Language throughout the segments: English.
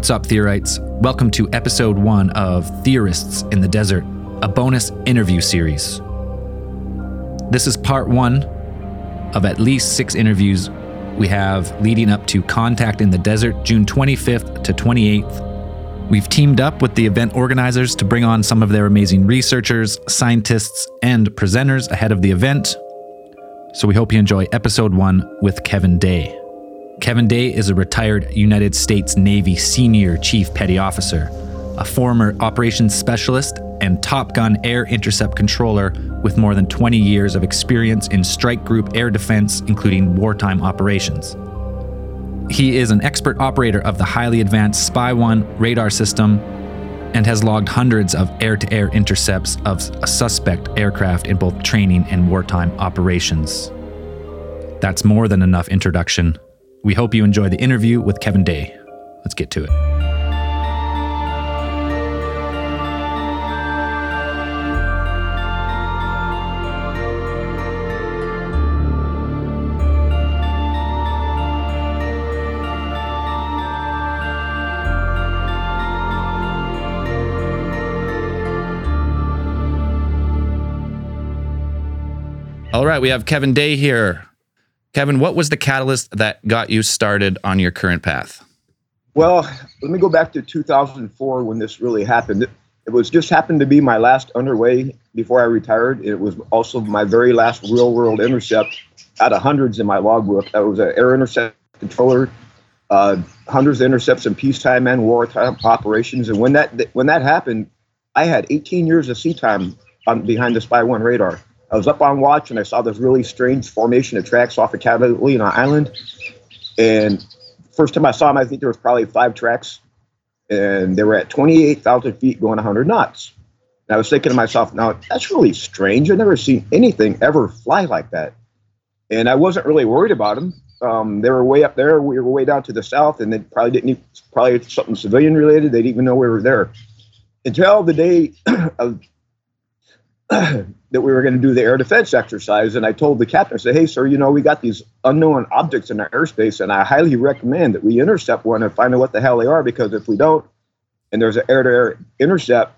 What's up, Theorites? Welcome to episode one of Theorists in the Desert, a bonus interview series. This is part one of at least six interviews we have leading up to Contact in the Desert, June 25th to 28th. We've teamed up with the event organizers to bring on some of their amazing researchers, scientists, and presenters ahead of the event. So we hope you enjoy episode one with Kevin Day. Kevin Day is a retired United States Navy senior chief petty officer, a former operations specialist, and Top Gun air intercept controller with more than 20 years of experience in strike group air defense, including wartime operations. He is an expert operator of the highly advanced Spy 1 radar system and has logged hundreds of air to air intercepts of a suspect aircraft in both training and wartime operations. That's more than enough introduction. We hope you enjoy the interview with Kevin Day. Let's get to it. All right, we have Kevin Day here. Kevin, what was the catalyst that got you started on your current path? Well, let me go back to 2004 when this really happened. It, was just happened to be my last underway before I retired. It was also my very last real world intercept out of hundreds in my logbook. That was an air intercept controller, uh, hundreds of intercepts in peacetime and wartime operations. And when that when that happened, I had 18 years of sea time on, behind the Spy One radar. I was up on watch and I saw this really strange formation of tracks off of Catalina Island. And first time I saw them, I think there was probably five tracks, and they were at 28,000 feet going 100 knots. And I was thinking to myself, now that's really strange. I've never seen anything ever fly like that. And I wasn't really worried about them. Um, they were way up there. We were way down to the south, and they probably didn't. Even, probably something civilian related. They didn't even know we were there until the day of that we were going to do the air defense exercise. And I told the captain, I said, hey, sir, you know, we got these unknown objects in our airspace, and I highly recommend that we intercept one and find out what the hell they are, because if we don't, and there's an air to air intercept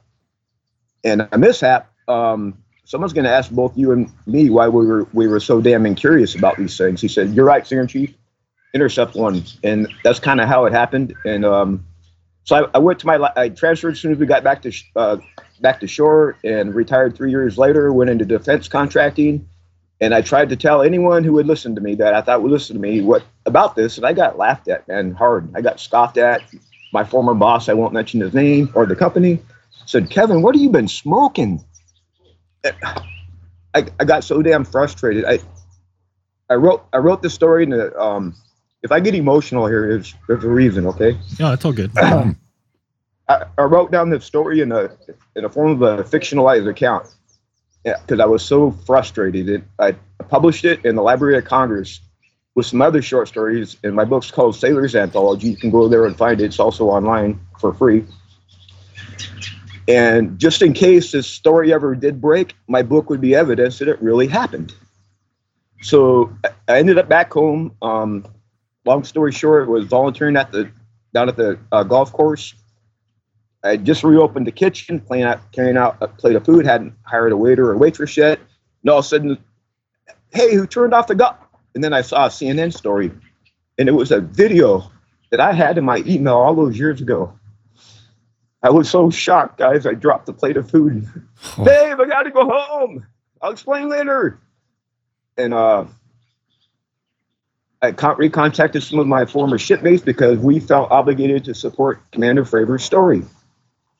and a mishap, um, someone's going to ask both you and me why we were we were so damn curious about these things. He said, "You're right, Senior Chief. Intercept one," and that's kind of how it happened. And um, so I, I, went to my I transferred as soon as we got back to uh, back to shore and retired three years later. Went into defense contracting, and I tried to tell anyone who would listen to me that I thought would listen to me what about this, and I got laughed at man hard. I got scoffed at. My former boss, I won't mention his name or the company, said, "Kevin, what have you been smoking?" I, I got so damn frustrated. I I wrote I wrote this story in the um if I get emotional here, there's, there's a reason, okay? Yeah, it's all good. I, I, wrote down the story in a in a form of a fictionalized account because I was so frustrated. It, I published it in the Library of Congress with some other short stories, and my book's called Sailor's Anthology. You can go there and find it. It's also online for free. And just in case this story ever did break, my book would be evidence that it really happened. So I ended up back home. Um, long story short, was volunteering at the down at the uh, golf course. I just reopened the kitchen, playing out, carrying out a plate of food. Hadn't hired a waiter or waitress yet. And all of a sudden, hey, who turned off the golf? And then I saw a CNN story, and it was a video that I had in my email all those years ago. I was so shocked, guys. I dropped the plate of food. Oh. Dave, I got to go home. I'll explain later. And uh, I recontacted some of my former shipmates because we felt obligated to support Commander Fravor's story.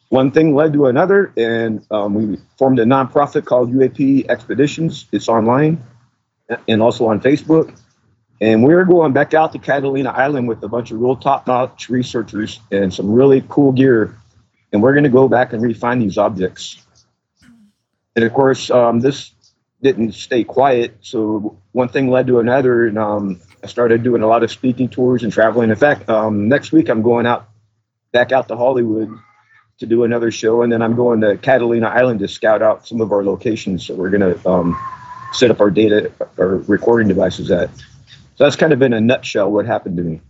One thing led to another, and um, we formed a nonprofit called UAP Expeditions. It's online and also on Facebook. And we're going back out to Catalina Island with a bunch of real top notch researchers and some really cool gear. And we're going to go back and refine these objects. And of course, um, this didn't stay quiet. So one thing led to another. And um, I started doing a lot of speaking tours and traveling. In fact, um, next week I'm going out back out to Hollywood to do another show, and then I'm going to Catalina Island to scout out some of our locations. So we're going to um, set up our data, our recording devices at. So that's kind of in a nutshell what happened to me.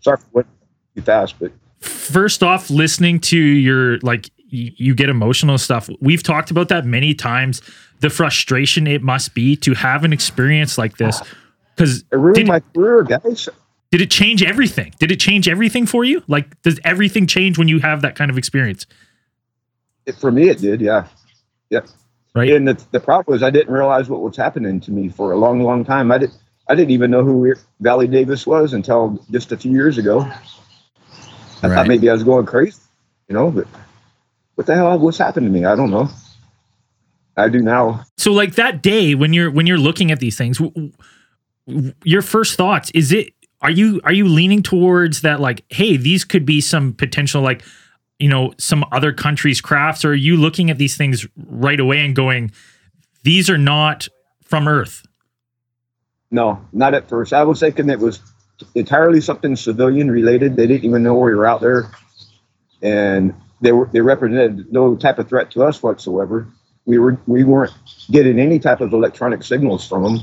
Sorry for what too fast. But first off, listening to your like you get emotional stuff. We've talked about that many times. The frustration it must be to have an experience like this because it ruined my career, guys. Did it change everything? Did it change everything for you? Like, does everything change when you have that kind of experience? It, for me, it did. Yeah, yeah. Right. And the, the problem was I didn't realize what was happening to me for a long, long time. I did. I didn't even know who Valley Davis was until just a few years ago. I right. thought maybe I was going crazy, you know, but what the hell was happening to me? I don't know. I do now. So like that day when you're when you're looking at these things, your first thoughts is it are you are you leaning towards that like hey these could be some potential like you know some other countries crafts or are you looking at these things right away and going these are not from earth? No not at first. I was thinking it was entirely something civilian related. They didn't even know we were out there and they were they represented no type of threat to us whatsoever. We were we weren't getting any type of electronic signals from them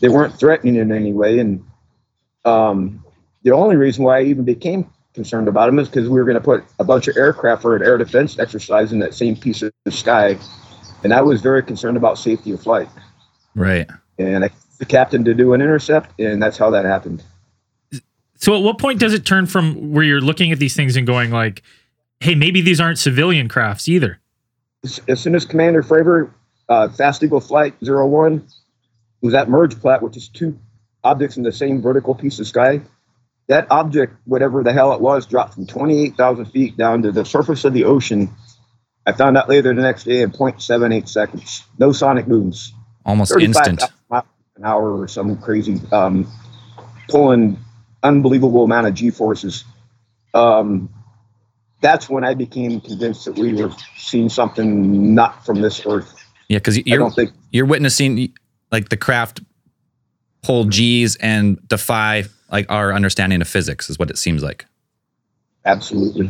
they weren't threatening in any way and um, the only reason why I even became concerned about them is because we were going to put a bunch of aircraft for an air defense exercise in that same piece of sky, and I was very concerned about safety of flight. Right. And I the captain to do an intercept, and that's how that happened. So, at what point does it turn from where you're looking at these things and going like, "Hey, maybe these aren't civilian crafts either"? As, as soon as Commander Fravor, uh, Fast Eagle Flight 01, was at merge plot, which is two objects in the same vertical piece of sky. That object, whatever the hell it was, dropped from 28,000 feet down to the surface of the ocean. I found out later the next day in 0.78 seconds. No sonic booms. Almost instant. Miles An hour or some crazy, um, pulling unbelievable amount of G forces. Um, that's when I became convinced that we were seeing something not from this earth. Yeah, because you're, you're witnessing like the craft pull G's and defy like our understanding of physics is what it seems like. Absolutely.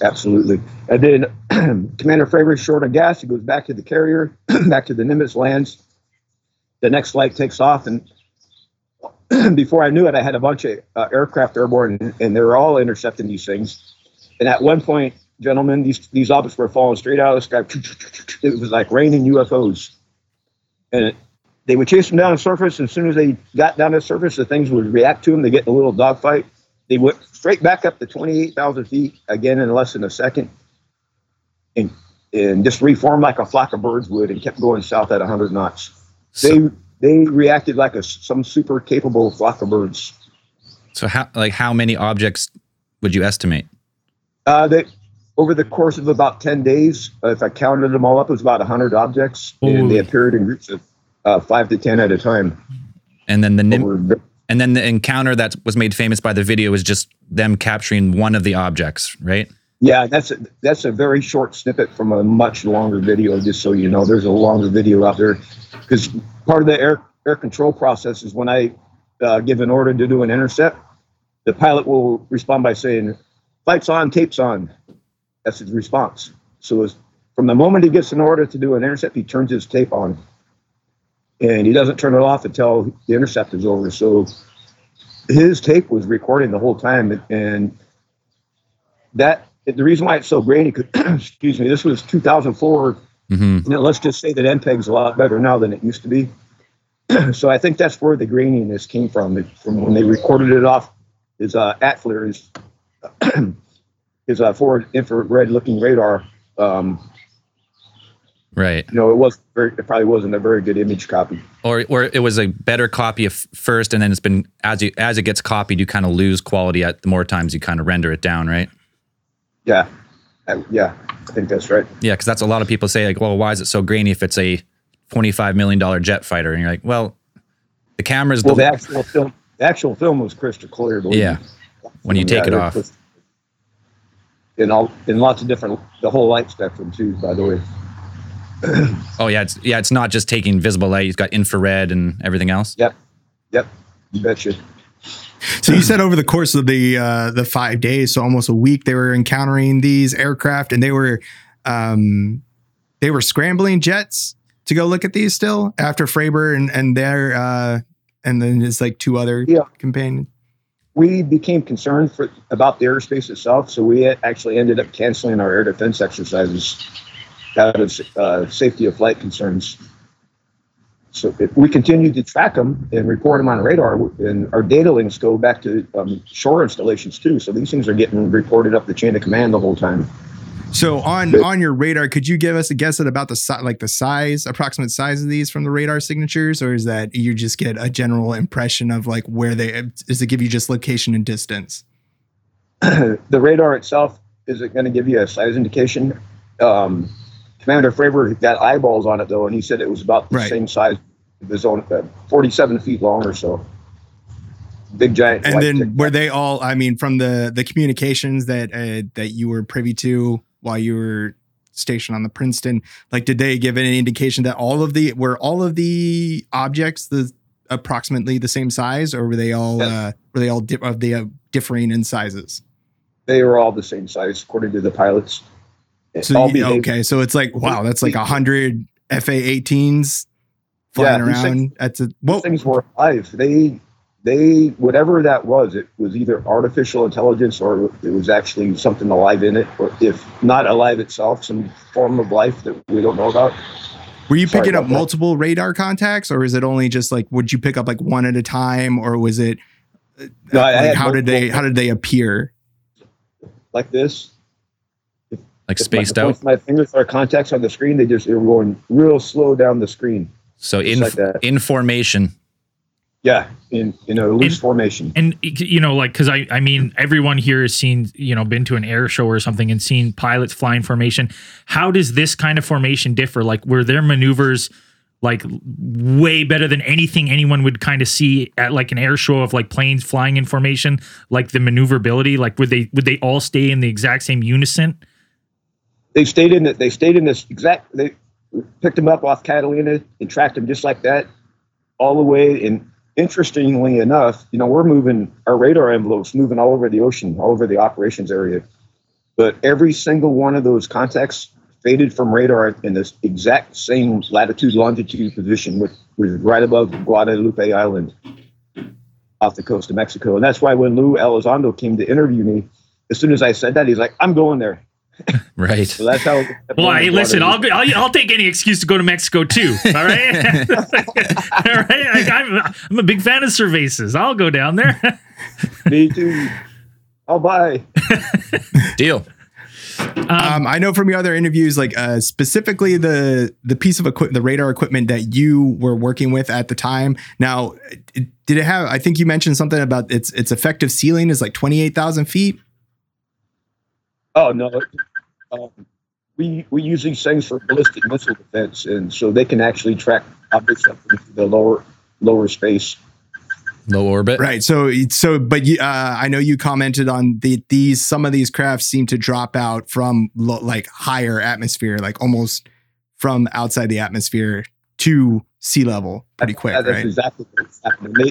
Absolutely. And then Commander Fravor short on gas. He goes back to the carrier, back to the Nimitz lands. The next flight takes off. And before I knew it, I had a bunch of uh, aircraft airborne and, they were all intercepting these things. And at one point, gentlemen, these, these objects were falling straight out of the sky. It was like raining UFOs. And they would chase them down the surface. And as soon as they got down to the surface, the things would react to them. They get in a little dogfight. They went straight back up to 28,000 feet again in less than a second and, and just reformed like a flock of birds would and kept going south at 100 knots. So, they they reacted like a some super capable flock of birds. So how like how many objects would you estimate? Uh, that over the course of about 10 days, if I counted them all up, it was about 100 objects, and they appeared in groups of uh, five to ten at a time. And then the nim- and then the encounter that was made famous by the video is just them capturing one of the objects, right? Yeah, that's a, that's a very short snippet from a much longer video. Just so you know, there's a longer video out there because part of the air air control process is when I uh, give an order to do an intercept, the pilot will respond by saying, "Lights on, tapes on." That's his response. So from the moment he gets an order to do an intercept, he turns his tape on and he doesn't turn it off until the intercept is over. So his tape was recording the whole time, and that the reason why it's so grainy. excuse me, this was 2004. Mm-hmm. let's just say that MPEG's a lot better now than it used to be. so I think that's where the graininess came from. from when they recorded it off his uh, ATFLIR, his, his uh, forward infrared looking radar. Um, Right. You know, it was very, it probably wasn't a very good image copy. Or or it was a better copy of first, and then it's been as you as it gets copied, you kind of lose quality at the more times you kind of render it down, right? Yeah, I, yeah, I think that's right. Yeah, because that's a lot of people say like, well, why is it so grainy if it's a twenty five million dollar jet fighter? And you're like, well, the camera's well, the, the actual film. The actual film was crystal clear. Yeah, when you take it off. In all in lots of different the whole light spectrum too. By the way. oh yeah, it's yeah, it's not just taking visible light. It's got infrared and everything else. Yep, yep, you betcha. So you said over the course of the uh, the five days, so almost a week, they were encountering these aircraft, and they were um, they were scrambling jets to go look at these still after Fravor and and their uh, and then his like two other yeah. companions. we became concerned for about the airspace itself, so we actually ended up canceling our air defense exercises out of uh, safety of flight concerns. So if we continue to track them and report them on radar, and our data links go back to um, shore installations too. So these things are getting reported up the chain of command the whole time. So on on your radar, could you give us a guess at about the si- like the size, approximate size of these from the radar signatures, or is that you just get a general impression of like where they? Does it give you just location and distance? the radar itself is it going to give you a size indication? Um, Commander Fravor got eyeballs on it though, and he said it was about the Right. same size of his own, uh, 47 feet long or so. Big giant. And then tic- were they all? I mean, from the the communications that uh, that you were privy to while you were stationed on the Princeton, like did they give any indication that all of the were all of the objects the approximately the same size, or were they all Yes. uh, were they all di- of the uh, differing in sizes? they were all the same size according to the pilots. So All you- okay, so it's like wow, that's like a hundred FA-18s flying Yeah, around. That's a well, things were alive. They, they, whatever that was, it was either artificial intelligence or it was actually something alive in it, or if not alive itself, some form of life that we don't know about. Were you Sorry picking up about that. multiple radar contacts, or is it only just like would you pick up like one at a time, or was it? No, like, how did they how did they appear? Like this, Like If my- spaced out. My fingers are contacts on the screen. They just they were going real slow down the screen. So Just in like in formation. Yeah, in in a loose In- formation. and you know like because i i mean everyone here has seen you know been to an air show or something and seen pilots flying formation how does this kind of formation differ like were their maneuvers like way better than anything anyone would kind of see at like an air show of like planes flying in formation like the maneuverability like would they would they all stay in the exact same unison they stayed in it. They stayed in this exact. They picked them up off Catalina and tracked them just like that, all the way. And interestingly enough, you know, we're moving our radar envelopes moving all over the ocean, all over the operations area. But every single one of those contacts faded from radar in this exact same latitude longitude position, which was right above Guadalupe Island, off the coast of Mexico. And that's why when Lou Elizondo came to interview me, as soon as I said that, he's like, "I'm going there." Right. So that's how. well hey listen I'll, go- I'll i'll take any excuse to go to mexico too all right all right I, I'm, I'm a big fan of cervezas i'll go down there Me too. I'll buy. Deal. Um, I know from your other interviews, like uh, specifically the the piece of equipment, the radar equipment that you were working with at the time. Now, it- did it have? I think you mentioned something about its its effective ceiling is like twenty eight thousand feet. Oh no. Um, we we use these things for ballistic missile defense, and so they can actually track objects up into the lower lower space. Low orbit. Right. So so, but you, uh, I know you commented on the these some of these crafts seem to drop out from lo, like higher atmosphere, like almost from outside the atmosphere to sea level pretty quick, Yeah, that's right? exactly what's happening. They,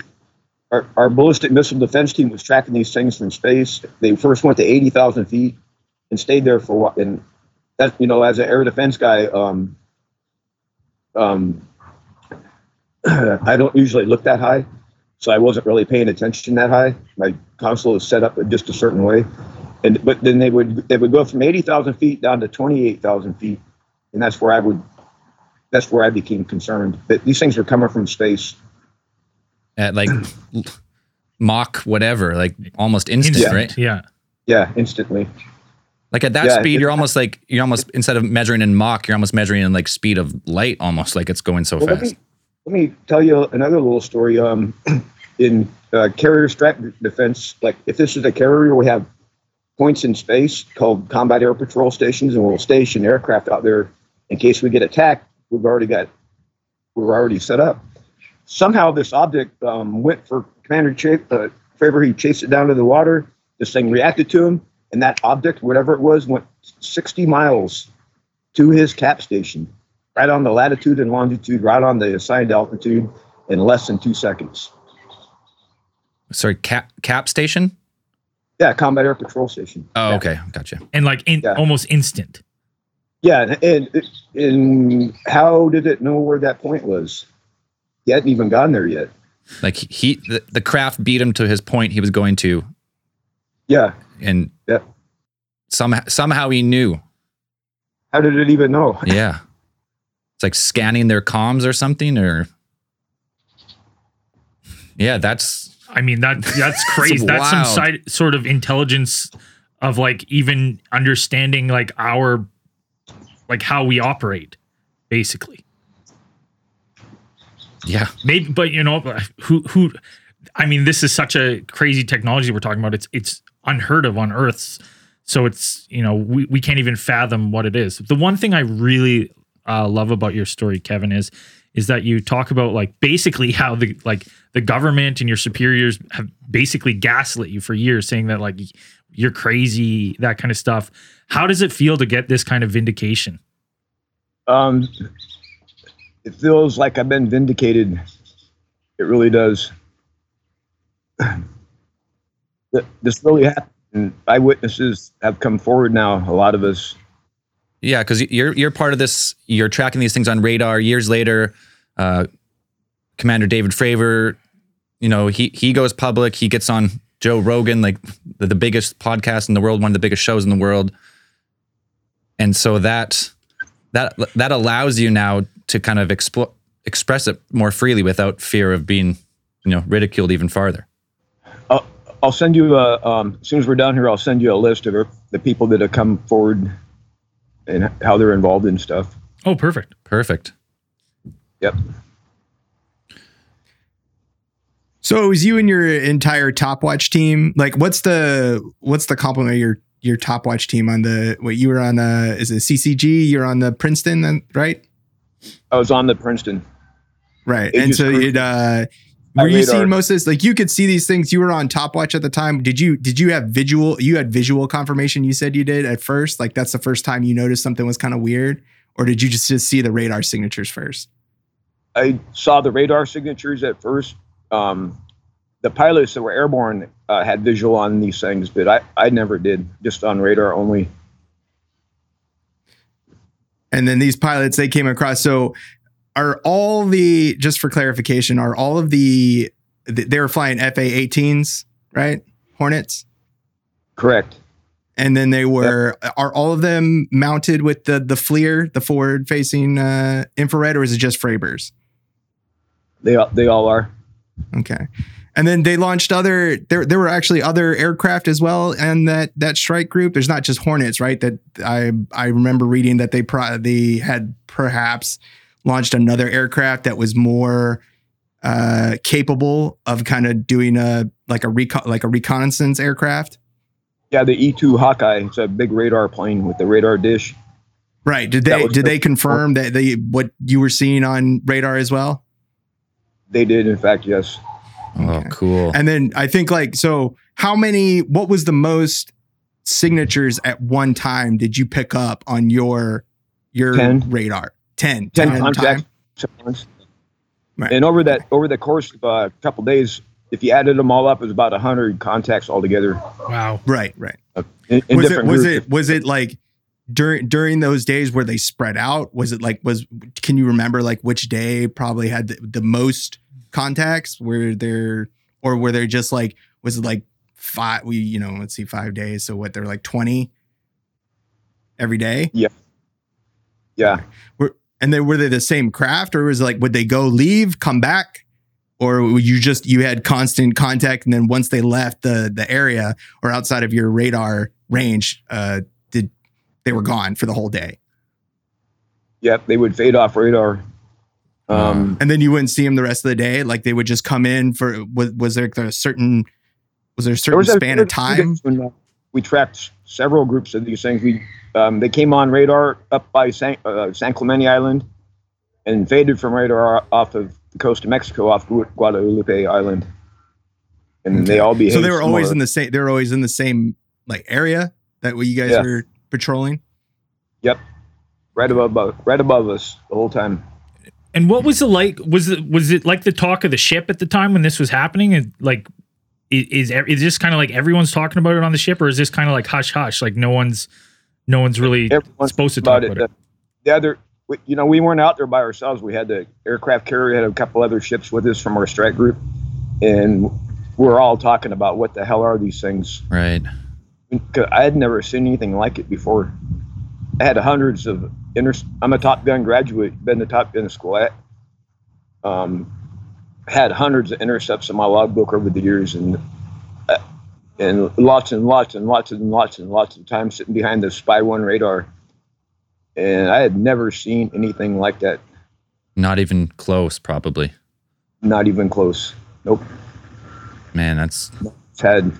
our, our ballistic missile defense team was tracking these things from space. They first went to eighty thousand feet and stayed there for what? And that you know, as an air defense guy, um, um, I don't usually look that high, so I wasn't really paying attention that high. My console is set up just a certain way, and but then they would they would go from eighty thousand feet down to twenty eight thousand feet, and that's where I would. That's where I became concerned that these things were coming from space. At like Mach whatever, like almost instant, Instant, right? yeah Yeah, instantly. Like at that Yeah, speed, you're almost like you're almost instead of measuring in Mach, you're almost measuring in like speed of light, almost like it's going so Well, let fast. me let me tell you another little story. Um, in uh, carrier strike defense, like if this is a carrier, we have points in space called combat air patrol stations, and we'll station aircraft out there in case we get attacked. We've already got we're already set up. Somehow this object um, went for Commander Ch- uh, Fravor. He chased it down to the water. This thing reacted to him, and that object, whatever it was, went 60 miles to his cap station, right on the latitude and longitude, right on the assigned altitude, in less than two seconds. Sorry, cap cap station. Yeah, combat air patrol station. Oh, Yeah. okay, gotcha. and like in, Yeah. almost instant Yeah, and, and and how did it know where that point was? He hadn't even gotten there yet. Like he, the, the craft beat him to his point he was going to, Yeah. And Yeah. somehow somehow he knew. How did it even know? Yeah, it's like scanning their comms or something, or yeah, that's I mean that that's crazy. that's some side, sort of intelligence of like even understanding like our like how we operate, basically. yeah, Maybe, but you know, who who? I mean, this is such a crazy technology we're talking about. It's it's unheard of on Earth's. So it's you know we, we can't even fathom what it is. The one thing I really uh, love about your story, Kevin, is is that you talk about like basically how the like the government and your superiors have basically gaslit you for years, saying that like you're crazy, that kind of stuff. How does it feel to get this kind of vindication? Um, it feels like I've been vindicated. It really does. Th- This really happened. Eyewitnesses have come forward now. A lot of us. yeah, because you're you're part of this. You're tracking these things on radar. Years later, uh, Commander David Fravor, you know, he he goes public. He gets on Joe Rogan, like the, the biggest podcast in the world, one of the biggest shows in the world, and so that that that allows you now to kind of expl- express it more freely without fear of being, you know, ridiculed even farther. I'll, I'll send you a. Um, as soon as we're done here, I'll send you a list of the people that have come forward and how they're involved in stuff. Oh, perfect. Perfect. Yep. So it was you and your entire Top Watch team. Like, what's the what's the compliment of your your Top Watch team on the? What you were on the? Is it CCG? You're on the Princeton, then, right? I was on the Princeton. Right. It and so grew- it uh My were you seeing most of this? Like you could see these things. You were on Top Watch at the time. Did you did you have visual you had visual confirmation you said you did at first? Like that's the first time you noticed something was kind of weird? Or did you just, just see the radar signatures first? I saw the radar signatures at first. Um, the pilots that were airborne uh, had visual on these things, but I, I never did, just on radar only. And then these pilots they came across. So are all the just for clarification, are all of the they were flying FA 18s, right? Hornets? Correct. And then they were are all of them mounted with the the FLIR, the forward facing uh infrared, or is it just Fravor's? They all- they all are. Okay. And then they launched other there there were actually other aircraft as well and that that strike group. There's not just Hornets, right? That I I remember reading that they pro- they had perhaps launched another aircraft that was more uh capable of kind of doing a like a recon like a reconnaissance aircraft. Yeah, the E2 Hawkeye. It's a big radar plane with the radar dish. Right. Did they did they confirm that they what you were seeing on radar as well? They did, in fact, yes. Oh, cool. And then I think like so how many what was the most signatures at one time did you pick up on your your 10. radar? 10. 10 at contacts. time? Right. And over that over the course of uh, a couple days, if you added them all up, it was about hundred contacts altogether. Wow. Right, right. uh, In, in was it was groups. it was it like during during those days where they spread out? Was it like was can you remember like which day probably had the, the most contacts? Were there or were there just like was it like five we you know let's see five days so what they're like 20 every day Yeah. Yeah. And then were they the same craft or was it like would they go leave come back? Or would you just you had constant contact and then once they left the the area or outside of your radar range uh did they were gone for the whole day? Yep. They would fade off radar. Um, and then you wouldn't see them the rest of the day? Like they would just come in for was, was there a certain was there a there certain a span of time? when, we tracked several groups of these things. We um, they came on radar up by San, uh, San Clemente Island, and faded from radar off of the coast of Mexico, off Guadalupe Island, and they all behaved. so they were always in the same they were always in the same like area that you guys Yeah. were patrolling Yep. Right above, right above us the whole time. And what was it like? Was it was it like the talk of the ship at the time when this was happening? And like, i- is is this kind of like everyone's talking about it on the ship, or is this kind of like hush hush? Like no one's no one's really Everyone's supposed to talk about it. The, the other we, you know, we weren't out there by ourselves. We had the aircraft carrier, had a couple other ships with us from our strike group, and we're all talking about what the hell are these things. Right. 'Cause I had never seen anything like it before. I had hundreds of inter. I'm a Top Gun graduate, been to Top Gun school. I um, had hundreds of intercepts in my logbook over the years, and uh, and lots and lots and lots and lots and lots of times sitting behind the Spy One radar, and I had never seen anything like that. Not even close, probably. Not even close. Nope. Man, that's It's had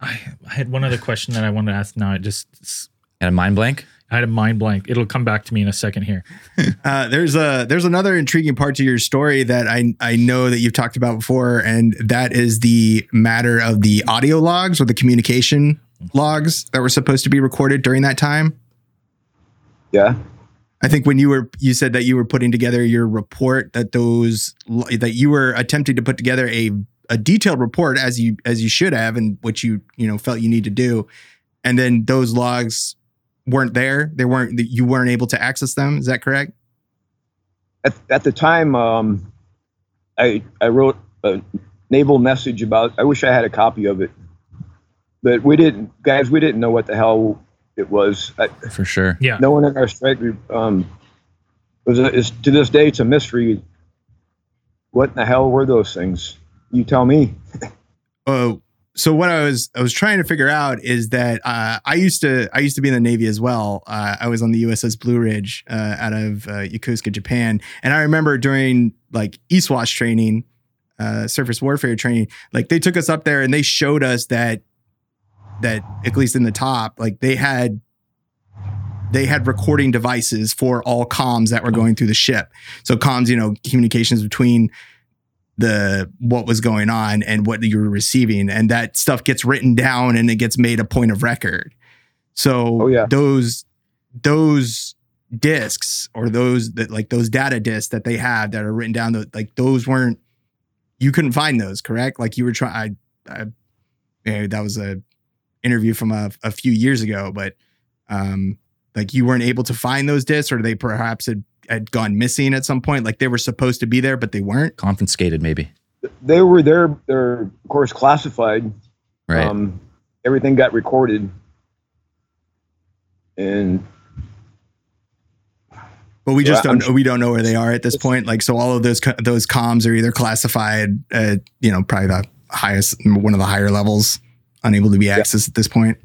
I, I had one other question that I wanted to ask. Now it just and a mind blank. I had a mind blank. It'll come back to me in a second here. Uh, there's a there's another intriguing part to your story that I I know that you've talked about before, and that is the matter of the audio logs or the communication logs that were supposed to be recorded during that time. yeah. I think when you were you said that you were putting together your report that those that you were attempting to put together a a detailed report as you as you should have and what you you know felt you need to do and then those logs weren't there they weren't you weren't able to access them is that correct at, at the time, um, I I wrote a naval message about. I wish I had a copy of it, but we didn't, guys. We didn't know what the hell it was. I, For sure. Yeah. no one in our strike group. Um, was a, is to this day it's a mystery. What in the hell were those things? You tell me. uh, so what I was I was trying to figure out is that uh, I used to I used to be in the Navy as well. Uh, I was on the USS Blue Ridge uh, out of uh, Yokosuka, Japan, and I remember during like ESWAS training, uh, surface warfare training, like they took us up there and they showed us that that at least in the top, like they had they had recording devices for all comms that were going through the ship. So comms, you know, communications between the what was going on and what you were receiving. And that stuff gets written down and it gets made a point of record. So Oh, yeah. those those discs or those that like those data discs that they have that are written down tho- like those weren't you couldn't find those correct? Like you were trying i, I you that was a interview from a, a few years ago but um like you weren't able to find those discs or they perhaps had had gone missing at some point like they were supposed to be there but they weren't Confiscated, maybe. They were there. They're of course classified. Right. Um, everything got recorded, and But we just Yeah, I'm don't we don't know where they are at this point. Like so, all of those those comms are either classified at you know probably the highest one of the higher levels, unable to be accessed at this point.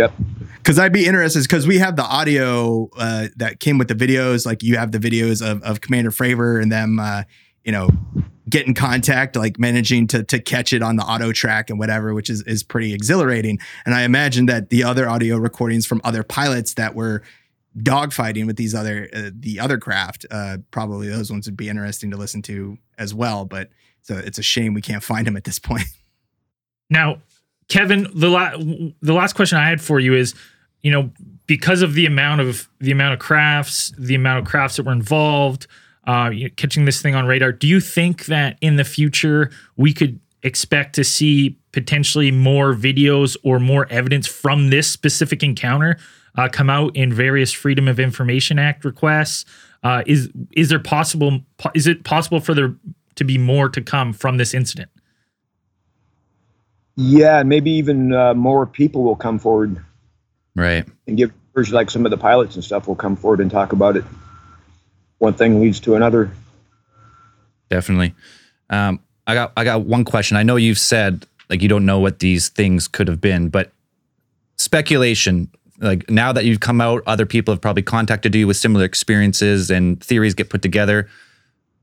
Yep. Because I'd be interested because we have the audio uh, that came with the videos. Like you have the videos of of Commander Fravor and them, uh, you know, get in contact, like managing to to catch it on the auto track and whatever, which is is pretty exhilarating. And I imagine that the other audio recordings from other pilots that were dogfighting with these other uh, the other craft, uh, probably those ones would be interesting to listen to as well. But so it's a shame we can't find them at this point. Now, Kevin, the la- the last question I had for you is, you know, because of the amount of the amount of crafts, the amount of crafts that were involved, uh, you know, catching this thing on radar, do you think that in the future we could expect to see potentially more videos or more evidence from this specific encounter uh, come out in various Freedom of Information Act requests? Uh, is is there possible? Is it possible for there to be more to come from this incident? Yeah, maybe even uh, more people will come forward Right. and give like some of the pilots and stuff will come forward and talk about it. One thing leads to another. Definitely. Um, I got I got one question. I know you've said like you don't know what these things could have been, but speculation. Like now that you've come out, other people have probably contacted you with similar experiences and theories get put together.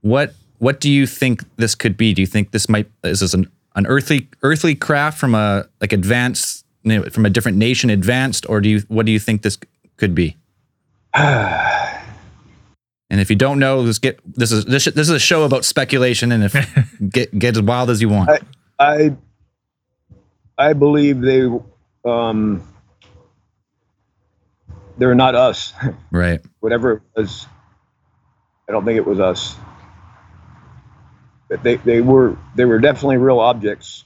What what do you think this could be? Do you think this might is this an, an earthly earthly craft from a like advanced you know, from a different nation advanced, or do you what do you think this could be? And if you don't know, let's get this is this, this is a show about speculation, and if get get as wild as you want. I I believe they um they're not us. Right. Whatever it was, I don't think it was us. But they they were they were definitely real objects.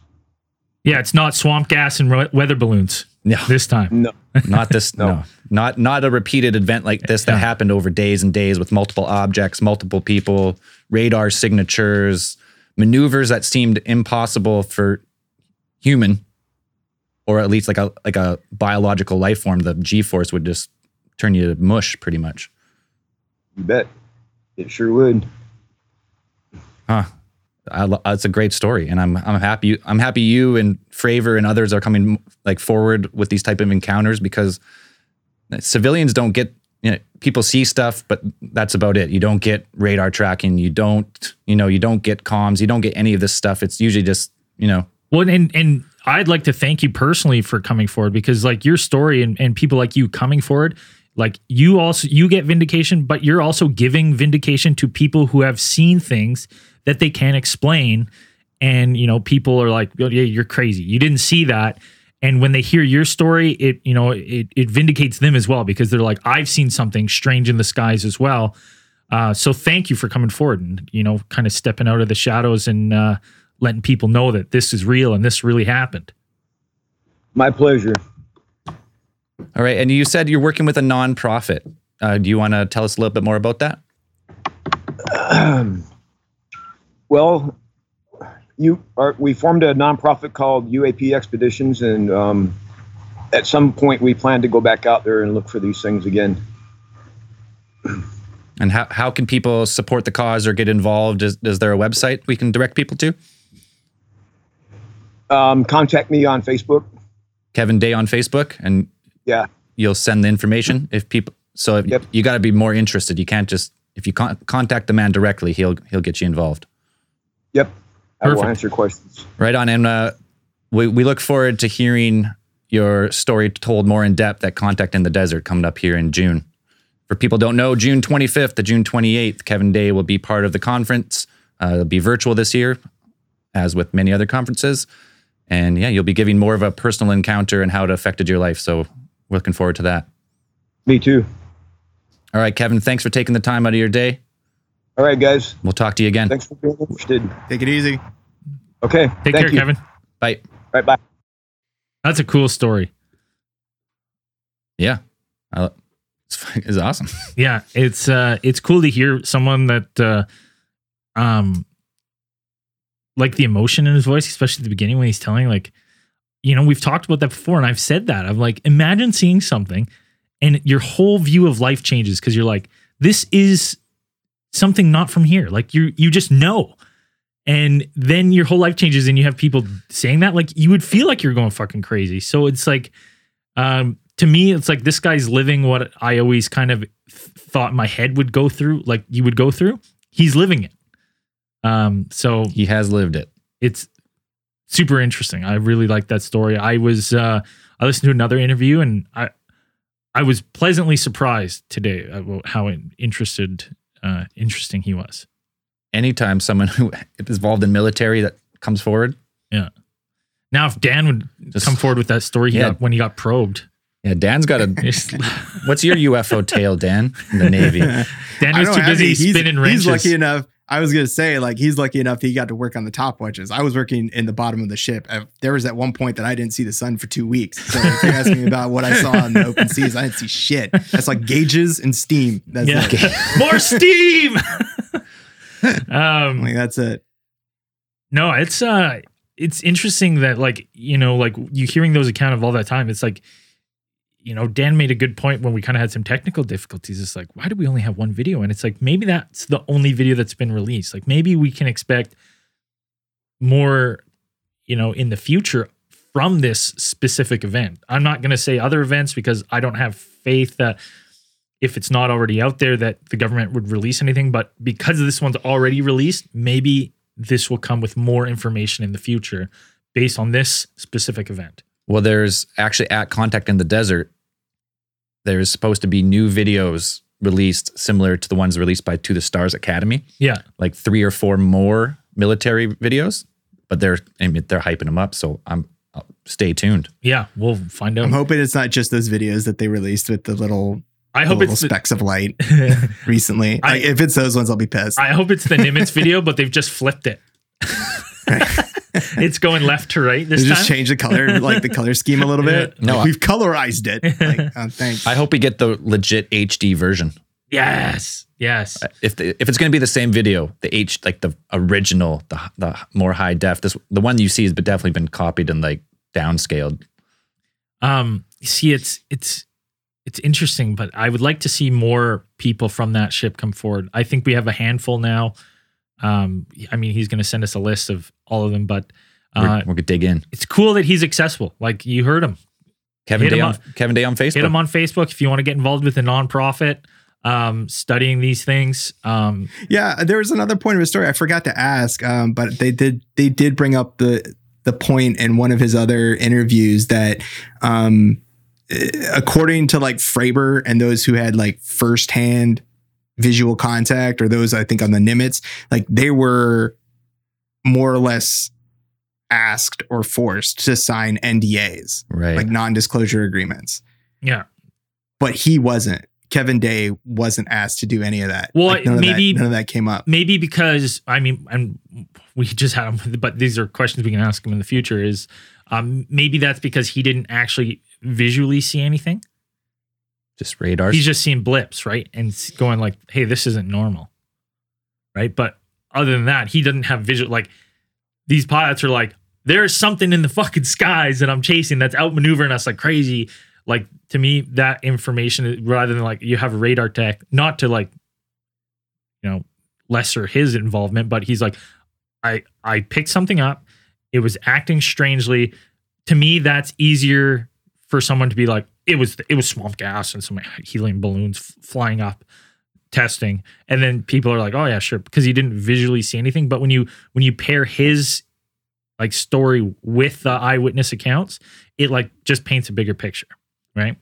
Yeah, it's not swamp gas and ro- weather balloons. No, this time. No, not this. no. No. not not a repeated event like this that Yeah. happened over days and days with multiple objects, multiple people, radar signatures, maneuvers that seemed impossible for human, or at least like a like a biological life form. The G force would just turn you to mush, pretty much. you bet. It sure would. Huh. I, it's a great story, and I'm I'm happy. I'm happy you and Fravor and others are coming like forward with these type of encounters because civilians don't get. You know, people see stuff, but that's about it. You don't get radar tracking. You don't, you know, you don't get comms. You don't get any of this stuff. It's usually just, you know, Well, and and I'd like to thank you personally for coming forward because like your story and, and people like you coming forward, like you also you get vindication, but you're also giving vindication to people who have seen things that they can't explain. And you know, people are like, oh, yeah, you're crazy. You didn't see that. And when they hear your story, it you know it it vindicates them as well because they're like, I've seen something strange in the skies as well. Uh, so thank you for coming forward and you know kind of stepping out of the shadows and uh, letting people know that this is real and this really happened. My pleasure. all right. And you said you're working with a nonprofit. Uh, do you want to tell us a little bit more about that? Well, you are, we formed a nonprofit called UAP Expeditions, and um, at some point we plan to go back out there and look for these things again. And how, how can people support the cause or get involved? Is, is there a website we can direct people to? Um, contact me on Facebook. Kevin Day on Facebook, and Yeah, you'll send the information if people. So if Yep. you got to be more interested. You can't just if you con- contact the man directly, he'll he'll get you involved. Yep. I will answer questions. Right on, and uh, we we look forward to hearing your story told more in depth at Contact in the Desert coming up here in June. For people who don't know, June 25th to June 28th, Kevin Day will be part of the conference. Uh, it'll be virtual this year, as with many other conferences. And yeah, you'll be giving more of a personal encounter and how it affected your life. So we're looking forward to that. Me too. All right, Kevin, thanks for taking the time out of your day. All right, guys. We'll talk to you again. Thanks for being interested. Take it easy. Okay. Take thank care, you. Kevin. Bye. All right. Bye. That's a cool story. Yeah. I, it's, it's awesome. Yeah, it's uh it's cool to hear someone that uh um like the emotion in his voice, especially at the beginning when he's telling like you know, we've talked about that before and I've said that. I'm like imagine seeing something and your whole view of life changes because you're like this is something not from here. Like you you just know. And then your whole life changes and you have people saying that like you would feel like you're going fucking crazy. So it's like um to me it's like this guy's living what I always kind of th- thought my head would go through, like you would go through. He's living it. Um so He has lived it. it's super interesting. I really like that story. I was uh I listened to another interview and I I was pleasantly surprised today how interested uh interesting he was. Anytime someone who is involved in military that comes forward, Yeah. Now if Dan would Just- come forward with that story he Yeah. got when he got probed. yeah, Dan's got a. What's your UFO tale, Dan? In the Navy. was I don't too have busy any. He's- spinning wrenches. He's lucky enough. I was gonna say, like, he's lucky enough he got to work on the top watches. I was working in the bottom of the ship. Uh, There was at one point that I didn't see the sun for two weeks. So if you're asking me about what I saw in the open seas, I didn't see shit. That's like gauges and steam. That's Yeah. it. More steam. um Like that's it. No, it's uh it's interesting that like, you know, like you hearing those account of all that time, it's like you know, Dan made a good point when we kind of had some technical difficulties. It's like, why do we only have one video? And it's like maybe that's the only video that's been released. Like maybe we can expect more, you know, in the future from this specific event. I'm not going to say other events because I don't have faith that if it's not already out there that the government would release anything, but because this one's already released, maybe this will come with more information in the future based on this specific event. Well, there's actually at Contact in the Desert, there's supposed to be new videos released similar to the ones released by To the Stars Academy, Yeah. like three or four more military videos. But they're I mean, they're hyping them up, so I'm I'll stay tuned. Yeah, we'll find out. I'm hoping it's not just those videos that they released with the little, I hope little it's the, specks of light recently. I- Like, if it's those ones, I'll be pissed. I hope it's the Nimitz video, but they've just flipped it. it's going left to right this They time. just change the color, like the color scheme a little bit. No, Like, I- we've colorized it. Like, oh, thanks. I hope we get the legit HD version. yes, yes. If the, if it's going to be the same video, the H like the original, the the more high def, this the one you see has been definitely been copied and like downscaled. Um, see, it's it's it's interesting, but I would like to see more people from that ship come forward. I think we have a handful now. Um, I mean, he's going to send us a list of all of them, but We're, uh, we're gonna dig in. it's cool that he's accessible. Like you heard him, Kevin hit Day him on Kevin Day on Facebook. hit him on Facebook if you want to get involved with a nonprofit um, studying these things. Um, Yeah, there was another point of his story I forgot to ask, um, but they did they did bring up the the point in one of his other interviews that, um, according to like Fravor and those who had like firsthand visual contact, or those I think on the Nimitz, like they were more or less asked or forced to sign NDAs, right. like non-disclosure agreements, yeah, but he wasn't. Kevin Day wasn't asked to do any of that. Well, Like, none of that- maybe- none of that came up. maybe because I mean, and we just had him, but these are questions we can ask him in the future. Is um, maybe that's because he didn't actually visually see anything. Just radars. He's just seeing blips, right, and going like, "Hey, this isn't normal," right? But other than that, he doesn't have visual. Like these pilots are like, "There's something in the fucking skies that I'm chasing that's outmaneuvering us like crazy." Like to me, that information uh, rather than like you have radar tech, not to like, you know, lesser his involvement, but he's like, I I picked something up. It was acting strangely. To me, that's easier for someone to be like, it was it was swamp gas and some helium balloons f- flying up testing and then people are like oh yeah sure because he didn't visually see anything but when you when you pair his like story with the eyewitness accounts it like just paints a bigger picture right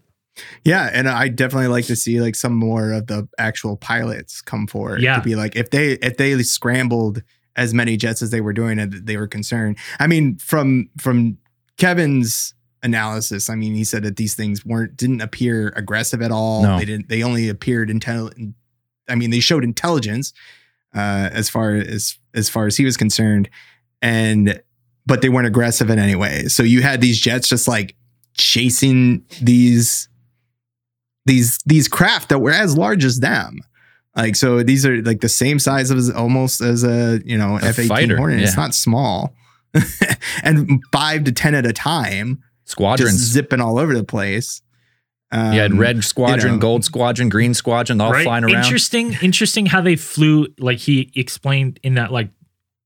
Yeah, and I definitely like to see like some more of the actual pilots come forward. Yeah. to be like if they if they scrambled as many jets as they were doing, and they were concerned. I mean, from from Kevin's analysis, I mean, he said that these things weren't didn't appear aggressive at all. No. They didn't. They only appeared intelligent. I mean, they showed intelligence uh, as far as as far as he was concerned, and but they weren't aggressive in any way. So you had these jets just like chasing these these these craft that were as large as them. Like so, these are like the same size as almost as a you know F eighteen Hornet. It's not small, and five to ten at a time, Squadrons. zipping all over the place. Um, you had red squadron, know. gold squadron, green squadron, all right flying around. interesting interesting how they flew like he explained in that like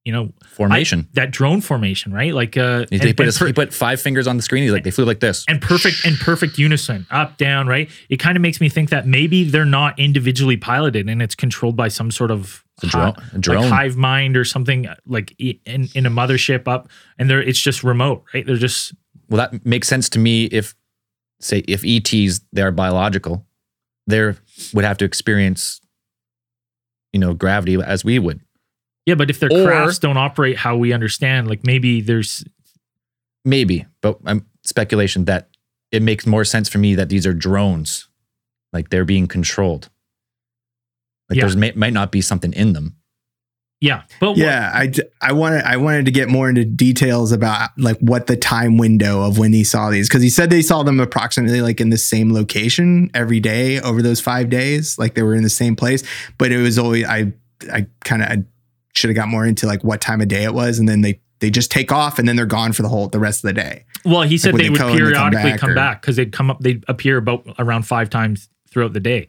you know Formation. I- that drone formation right like uh he, and- put his, per- he put five fingers on the screen. He's like, they flew like this. and perfect and perfect unison up down right it kind of makes me think that maybe they're not individually piloted and it's controlled by some sort of It's a drone. hi- A drone. like hive mind or something like in, in a mothership up and they're it's just remote right they're just well, that makes sense to me. If say if ETs they are biological, they would have to experience, you know, gravity as we would. yeah but if their Or- crafts don't operate how we understand like maybe there's Maybe, but I'm speculation that it makes more sense for me that these are drones, like they're being controlled. Like Yeah. there's may, might not be something in them. Yeah but Yeah, I, d- I wanted I wanted to get more into details about like what the time window of when he saw these because he said they saw them approximately like in the same location every day over those five days, like they were in the same place. But it was always I I kind of should have got more into like what time of day it was, and then they they just take off and then they're gone for the whole the rest of the day. well he said when they they would periodically come back because they'd come up they'd appear about around five times throughout the day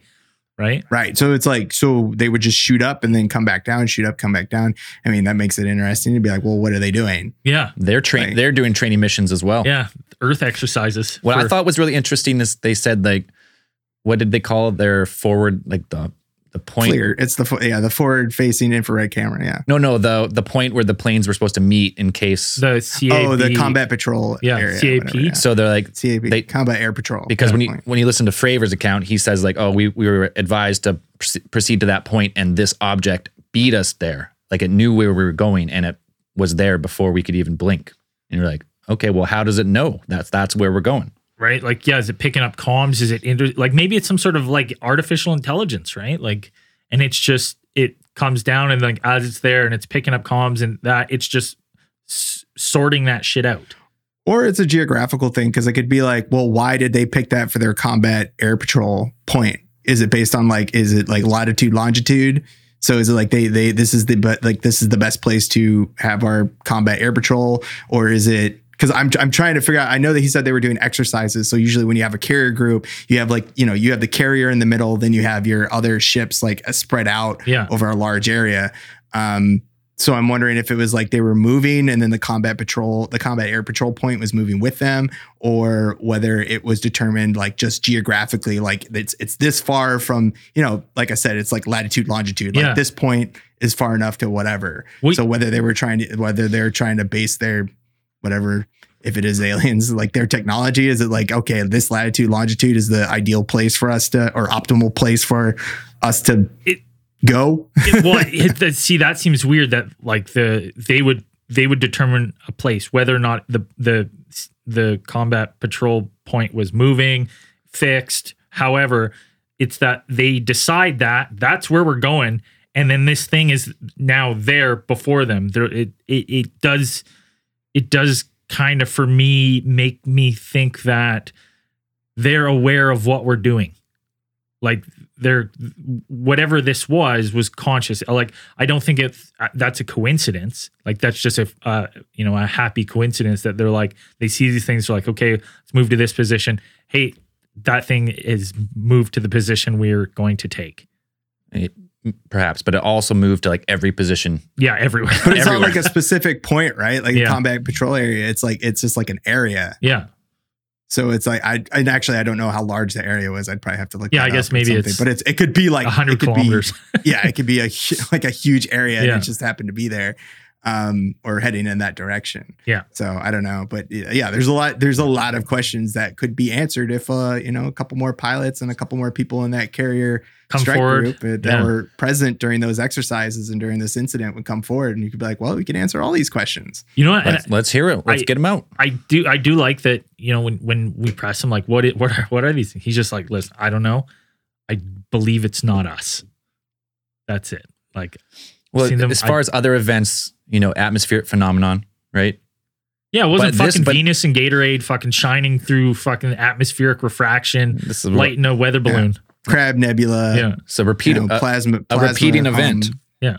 right Right. So it's like so they would just shoot up and then come back down, shoot up, come back down. I mean that makes it interesting to be like, well, what are they doing? yeah They're train Right. they're doing training missions as well. yeah earth exercises What I thought was really interesting is they said like, what did they call their forward like the the point? Clear. It's the yeah the forward facing infrared camera. Yeah. No, no, the the point where the planes were supposed to meet in case. the CAP, oh, the combat patrol. Yeah, area, CAP. whatever, yeah. so they're like CAP, They- combat air patrol. because when you Point. when you listen to Fravor's account, he says like, oh, we we were advised to proceed to that point, and this object beat us there. Like it knew where we were going, and it was there before we could even blink. And you're like, okay, well, how does it know that's that's where we're going? Right? Like, yeah, is it picking up comms? Is it inter- like maybe it's some sort of like artificial intelligence, right? Like, and it's just it comes down and like as it's there and it's picking up comms and that it's just s- sorting that shit out. Or it's a geographical thing because it could be like, well, why did they pick that for their combat air patrol point? Is it based on like, is it like latitude, longitude? So is it like they they this is the but like this is the best place to have our combat air patrol, or is it because I'm I'm trying to figure out. I know that he said they were doing exercises. So usually when you have a carrier group, you have like you know you have the carrier in the middle, then you have your other ships like uh, spread out Yeah. over a large area. Um, so I'm wondering if it was like they were moving and then the combat patrol, the combat air patrol point was moving with them, or whether it was determined like just geographically, like it's it's this far from, you know, like I said, it's like latitude, longitude. Like Yeah. this point is far enough to whatever. We- so whether they were trying to whether they're trying to base their whatever if it is aliens like their technology is it like okay this latitude longitude is the ideal place for us to or optimal place for us to It- go It- well, it, see, that seems weird. That like the they would they would determine a place whether or not the the the combat patrol point was moving, fixed. However, it's that they decide that that's where we're going, and then this thing is now there before them. There, it it, it does it does kind of for me make me think that they're aware of what we're doing. Like they're whatever this was was conscious. Like i don't think it that's a coincidence. Like that's just a uh, you know a happy coincidence that they're like they see these things they're like okay let's move to this position. Hey that thing is moved to the position we're going to take perhaps, but it also moved to like every position. yeah everywhere. But it's not like a specific point right? Like Yeah. a combat patrol area it's like it's just like an area. Yeah. So it's like i and actually i don't know how large the area was. I'd probably have to look Yeah, that I guess up maybe it's but it's it could be like 100 it could be- kilometers. Yeah, it could be a like a huge area and Yeah. it just happened to be there, um, or heading in that direction. Yeah. So I don't know, but yeah, yeah, there's a lot. There's a lot of questions that could be answered if uh, you know, a couple more pilots and a couple more people in that carrier come strike forward group uh, that Yeah. were present during those exercises and during this incident would come forward, and you could be like, well, we can answer all these questions. you know what Let's, let's hear it. Let's I- get them out. I do I do like that, you know, when when we press him like what it, what are what are these? He's just like, "Listen, I don't know. I believe it's not us." That's it. Like Well, seen them- as far I- as other events, you know, atmospheric phenomenon, right? yeah, it wasn't But fucking but- Venus and Gatorade fucking shining through fucking atmospheric refraction, This is lighting a weather balloon. Crab Nebula, Yeah. so you repeat know, uh, plasma, a plasma, repeating event. um,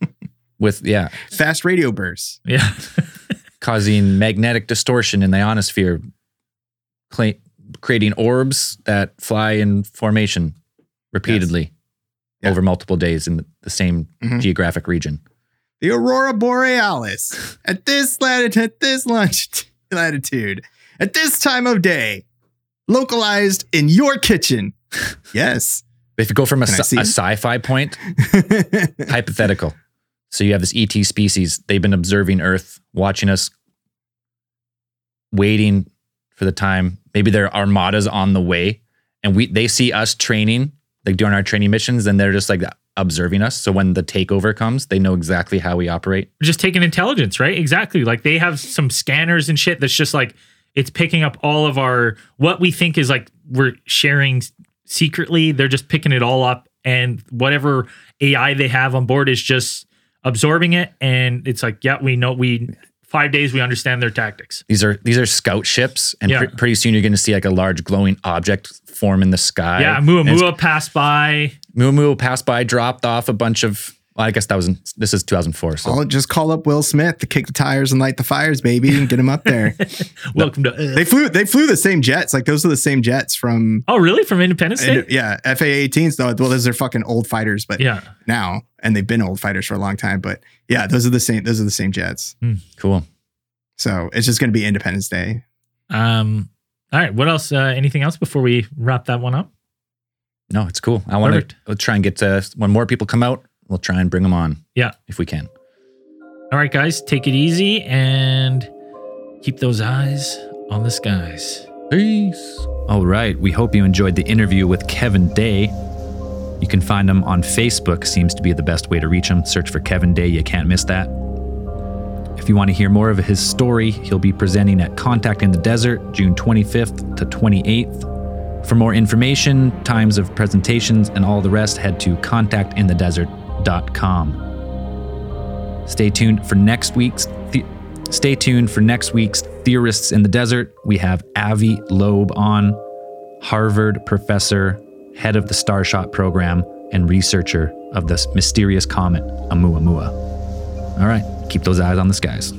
with yeah, fast radio bursts. Yeah. causing magnetic distortion in the ionosphere, cla- creating orbs that fly in formation repeatedly Yeah. over multiple days in the, same Mhm. geographic region. the aurora borealis at this latitude, at this longitude, latitude, at this time of day, localized in your kitchen. Yes. If you go from a, sci- a sci-fi point, hypothetical. So you have this ET species. They've been observing Earth, watching us, waiting for the time. Maybe their armadas on the way, and we they see us training, like doing our training missions, and they're just like observing us. So when the takeover comes, they know exactly how we operate. just taking intelligence, right? Exactly. Like they have some scanners and shit that's just like it's picking up all of our what we think is like we're sharing secretly. They're just picking it all up, and whatever AI they have on board is just absorbing it. And it's like, yeah, we know we five days we understand their tactics. These are these are scout ships, and Yeah. pre- pretty soon you're going to see like a large glowing object form in the sky. yeah, Oumuamua passed by. Oumuamua passed by, dropped off a bunch of. Well, I guess that was in, this is 2004. So I'll just call up Will Smith to kick the tires and light the fires, baby, and get him up there. Welcome to. uh, they flew. They flew the same jets. Like those are the same jets from. oh, really? From Independence Day? yeah, FA 18s. Though, well, those are fucking old fighters, but yeah. now, and they've been old fighters for a long time. But yeah, those are the same. Those are the same jets. cool. So it's just going to be Independence Day. Um. All right. What else? Uh, anything else before we wrap that one up? No, it's cool. I want Perfect. to try and get to when more people come out. We'll try and bring them on. Yeah. if we can. All right, guys, take it easy and keep those eyes on the skies. Peace. All right. We hope you enjoyed the interview with Kevin Day. You can find him on Facebook, seems to be the best way to reach him. Search for Kevin Day. You can't miss that. If you want to hear more of his story, he'll be presenting at Contact in the Desert June 25th to 28th. For more information, times of presentations, and all the rest, head to contactinthedesert.com. Stay tuned for next week's the- Stay tuned for next week's Theorists in the Desert. We have Avi Loeb on, Harvard professor, head of the Starshot program, and researcher of this mysterious comet, Oumuamua. All right, keep those eyes on the skies.